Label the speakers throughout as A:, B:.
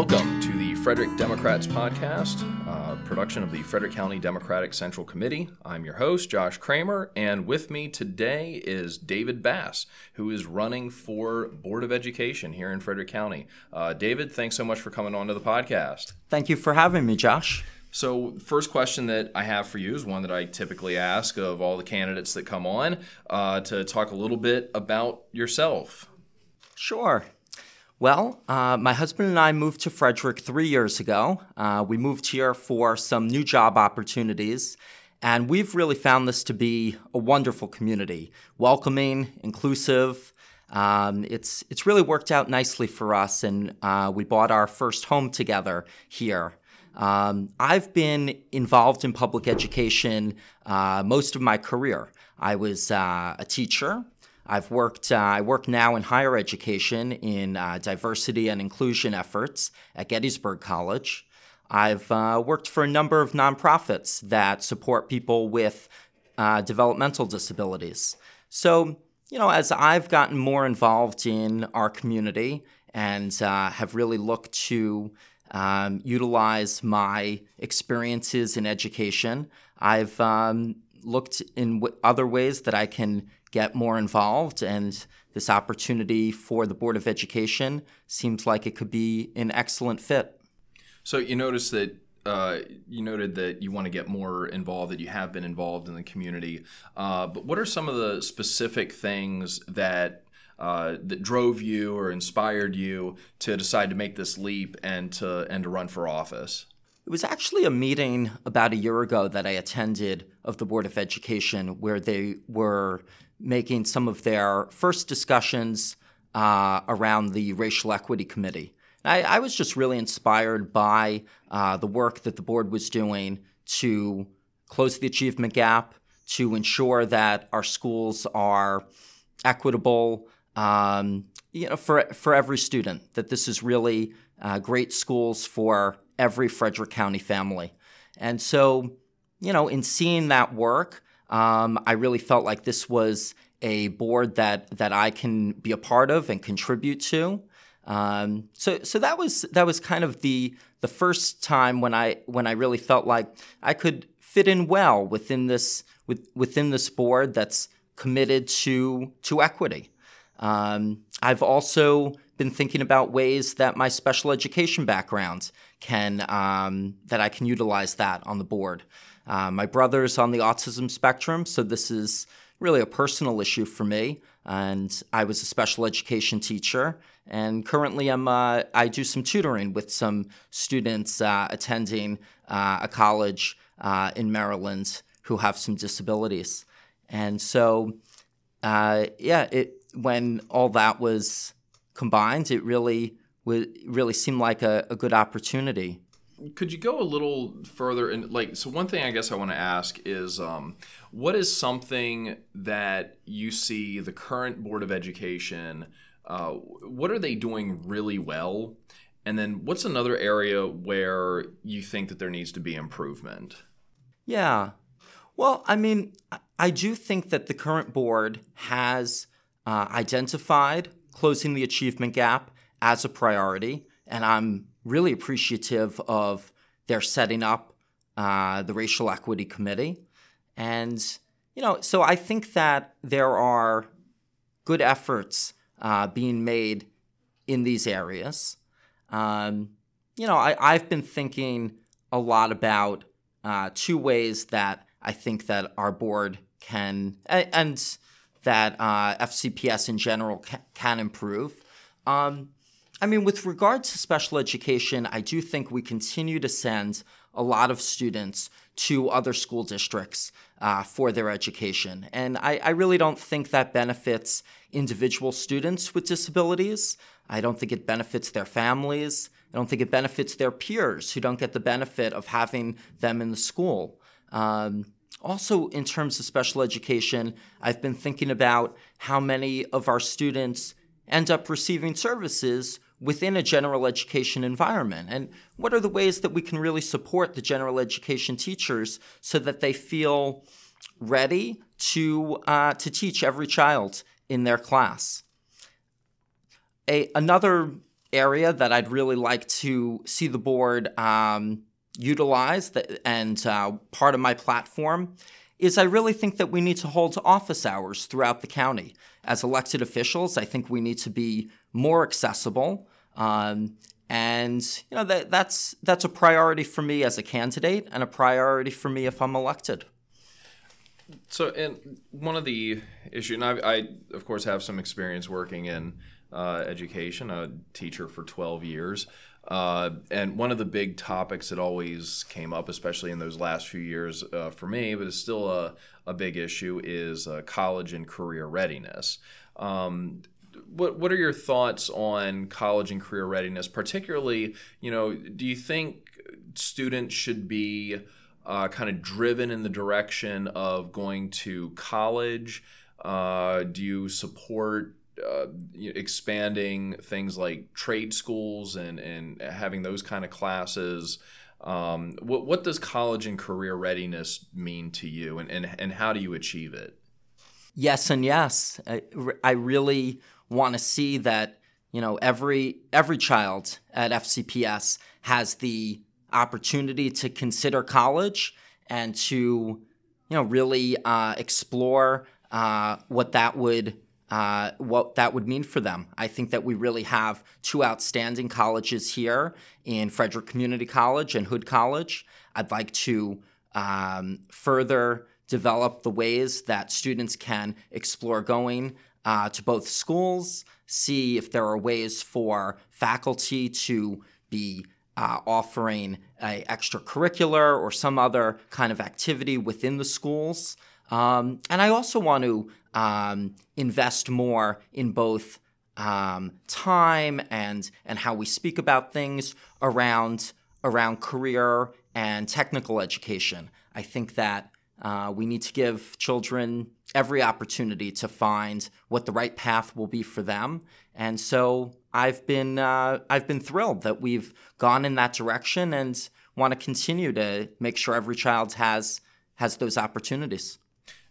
A: Welcome to the Frederick Democrats podcast, uh, production of the Frederick County Democratic Central Committee. I'm your host, Josh Kramer, and with me today is David Bass, who is running for Board of Education here in Frederick County. Uh, David, thanks so much for coming on to the podcast.
B: Thank you for having me, Josh.
A: So, first question that I have for you is one that I typically ask of all the candidates that come on uh, to talk a little bit about yourself.
B: Sure. Well, uh, my husband and I moved to Frederick three years ago. Uh, we moved here for some new job opportunities, and we've really found this to be a wonderful community, welcoming, inclusive. Um, it's it's really worked out nicely for us, and uh, we bought our first home together here. Um, I've been involved in public education uh, most of my career. I was uh, a teacher. I've worked. Uh, I work now in higher education in uh, diversity and inclusion efforts at Gettysburg College. I've uh, worked for a number of nonprofits that support people with uh, developmental disabilities. So, you know, as I've gotten more involved in our community and have really looked to um, utilize my experiences in education. I've um, looked in w- other ways that I can get more involved, and this opportunity for the Board of Education seems like it could be an excellent fit.
A: So you notice that uh, you noted that you want to get more involved, that you have been involved in the community. Uh, but what are some of the specific things that uh, that drove you or inspired you to decide to make this leap and to and to run for office?
B: It was actually a meeting about a year ago that I attended of the Board of Education where they were making some of their first discussions uh, around the Racial Equity Committee. I, I, was just really inspired by uh, the work that the board was doing to close the achievement gap, to ensure that our schools are equitable, um, you know, for for every student. That this is really uh, great schools for every Frederick County family. And so, you know, in seeing that work, um, I really felt like this was a board that that I can be a part of and contribute to. Um, so so that was that was kind of the the first time when I when I really felt like I could fit in well within this with, within this board that's committed to to equity. Um, I've also been thinking about ways that my special education background can um, that I can utilize that on the board. Uh, my brother's on the autism spectrum, so this is really a personal issue for me. And I was a special education teacher, and currently I'm uh, I do some tutoring with some students uh, attending uh, a college uh, in Maryland who have some disabilities. And so, uh, yeah, it when all that was combined, it really would really seemed like a, a good opportunity.
A: Could you go a little further? And like, so one thing I guess I want to ask is, um, what is something that you see the current board of education? Uh, what are they doing really well? And then what's another area where you think that there needs to be improvement?
B: Yeah. Well, I mean, I do think that the current board has uh, identified closing the achievement gap as a priority, and I'm really appreciative of their setting up uh, the Racial Equity Committee. And, you know, so I think that there are good efforts uh, being made in these areas. Um, you know, I, have been thinking a lot about uh, two ways that I think that our board can, and that uh, FCPS in general ca- can improve. Um, I mean, with regard to special education, I do think we continue to send a lot of students to other school districts uh, for their education. And I, I, really don't think that benefits individual students with disabilities. I don't think it benefits their families. I don't think it benefits their peers who don't get the benefit of having them in the school. Um, also, in terms of special education, I've been thinking about how many of our students end up receiving services within a general education environment? And what are the ways that we can really support the general education teachers so that they feel ready to, uh, to teach every child in their class? A, another area that I'd really like to see the board um, utilize, that, and uh, part of my platform is I really think that we need to hold office hours throughout the county. As elected officials, I think we need to be more accessible. Um, and you know that, that's that's a priority for me as a candidate and a priority for me if I'm elected.
A: So, and one of the issues, and I, I of course have some experience working in uh, education, a teacher for 12 years. Uh, and one of the big topics that always came up, especially in those last few years uh, for me, but it's still a, a big issue, is uh, college and career readiness. Um, what what are your thoughts on college and career readiness? Particularly, you know, do you think students should be uh, kind of driven in the direction of going to college? Uh, do you support uh, expanding things like trade schools and, and having those kind of classes. Um, what, what does college and career readiness mean to you, and, and, and how do you achieve it?
B: Yes, and yes. I, I really want to see that you know every every child at FCPS has the opportunity to consider college and to you know really uh, explore uh, what that would uh, what that would mean for them. I think that we really have two outstanding colleges here in Frederick Community College and Hood College. I'd like to um, further develop the ways that students can explore going uh, to both schools, see if there are ways for faculty to be uh, offering a extracurricular or some other kind of activity within the schools. Um, and I also want to um, invest more in both um, time and and how we speak about things around around career and technical education. I think that uh, we need to give children every opportunity to find what the right path will be for them. And so I've been uh, I've been thrilled that we've gone in that direction and want to continue to make sure every child has has those opportunities.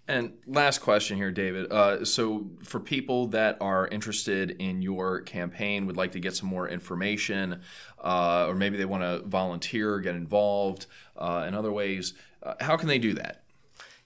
A: And last question here, David. Uh, so, for people that are interested in your campaign, would like to get some more information, uh, or maybe they want to volunteer, get involved uh, in other ways, uh, how can they do that?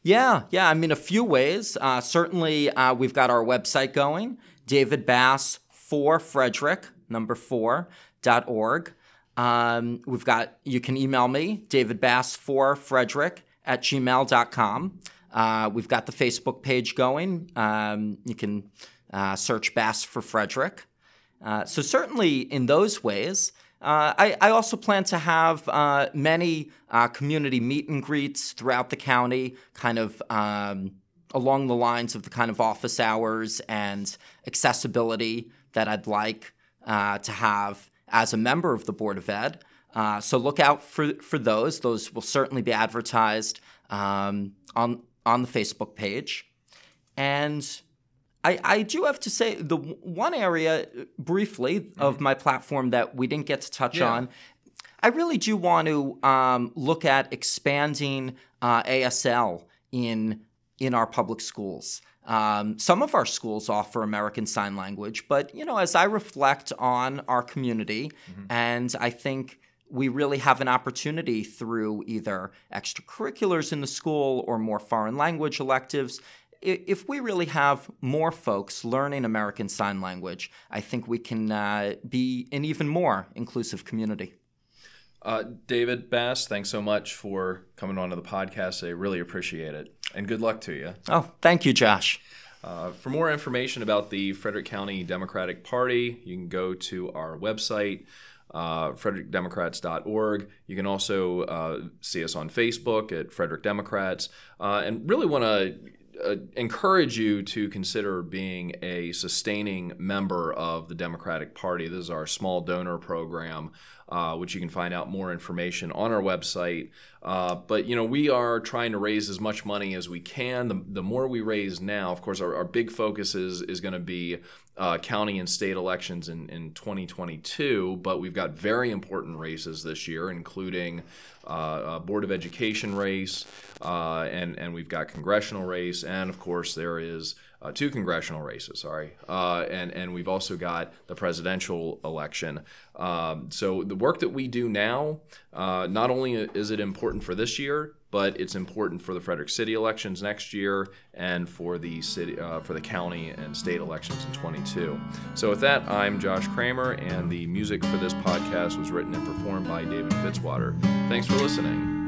B: Yeah, yeah. I mean, a few ways. Uh, certainly, uh, we've got our website going, David Bass for Frederick, number four, dot org. Um, we've got, you can email me, David Bass for Frederick at gmail.com. Uh, we've got the Facebook page going. Um, you can uh, search Bass for Frederick. Uh, so, certainly in those ways, uh, I, I, also plan to have uh, many uh, community meet and greets throughout the county, kind of um, along the lines of the kind of office hours and accessibility that I'd like to have as a member of the Board of Ed. so, look out for, for those. Those will certainly be advertised um, on on the Facebook page. And I, I do have to say, the one area briefly mm-hmm. of my platform that we didn't get to touch yeah. on, I really do want to um, look at expanding uh, ASL in in our public schools. Um, some of our schools offer American Sign Language, but you know, as I reflect on our community, mm-hmm. and I think we really have an opportunity through either extracurriculars in the school or more foreign language electives. If we really have more folks learning American Sign Language, I think we can uh, be an even more inclusive community.
A: Uh, David Bass, thanks so much for coming on to the podcast. I really appreciate it. And good luck to you.
B: Oh, thank you, Josh.
A: Uh, for more information about the Frederick County Democratic Party, you can go to our website, uh, frederickdemocrats.org. You can also uh, see us on Facebook at Frederick Democrats, uh, and really want to uh, encourage you to consider being a sustaining member of the Democratic Party. This is our small donor program, uh, which you can find out more information on our website. Uh, but you know, we are trying to raise as much money as we can. The, the more we raise now, of course, our, our big focus is is going to be uh, county and state elections in, in 2022, but we've got very important races this year, including uh, Board of Education race, uh, and, and we've got congressional race, and of course, there is uh, two congressional races, sorry, uh, and and we've also got the presidential election. Um, so the work that we do now, uh, not only is it important for this year, but it's important for the Frederick City elections next year and for the city, uh, for the county and state elections in 22. So with that, I'm Josh Kramer, and the music for this podcast was written and performed by David Fitzwater. Thanks for listening.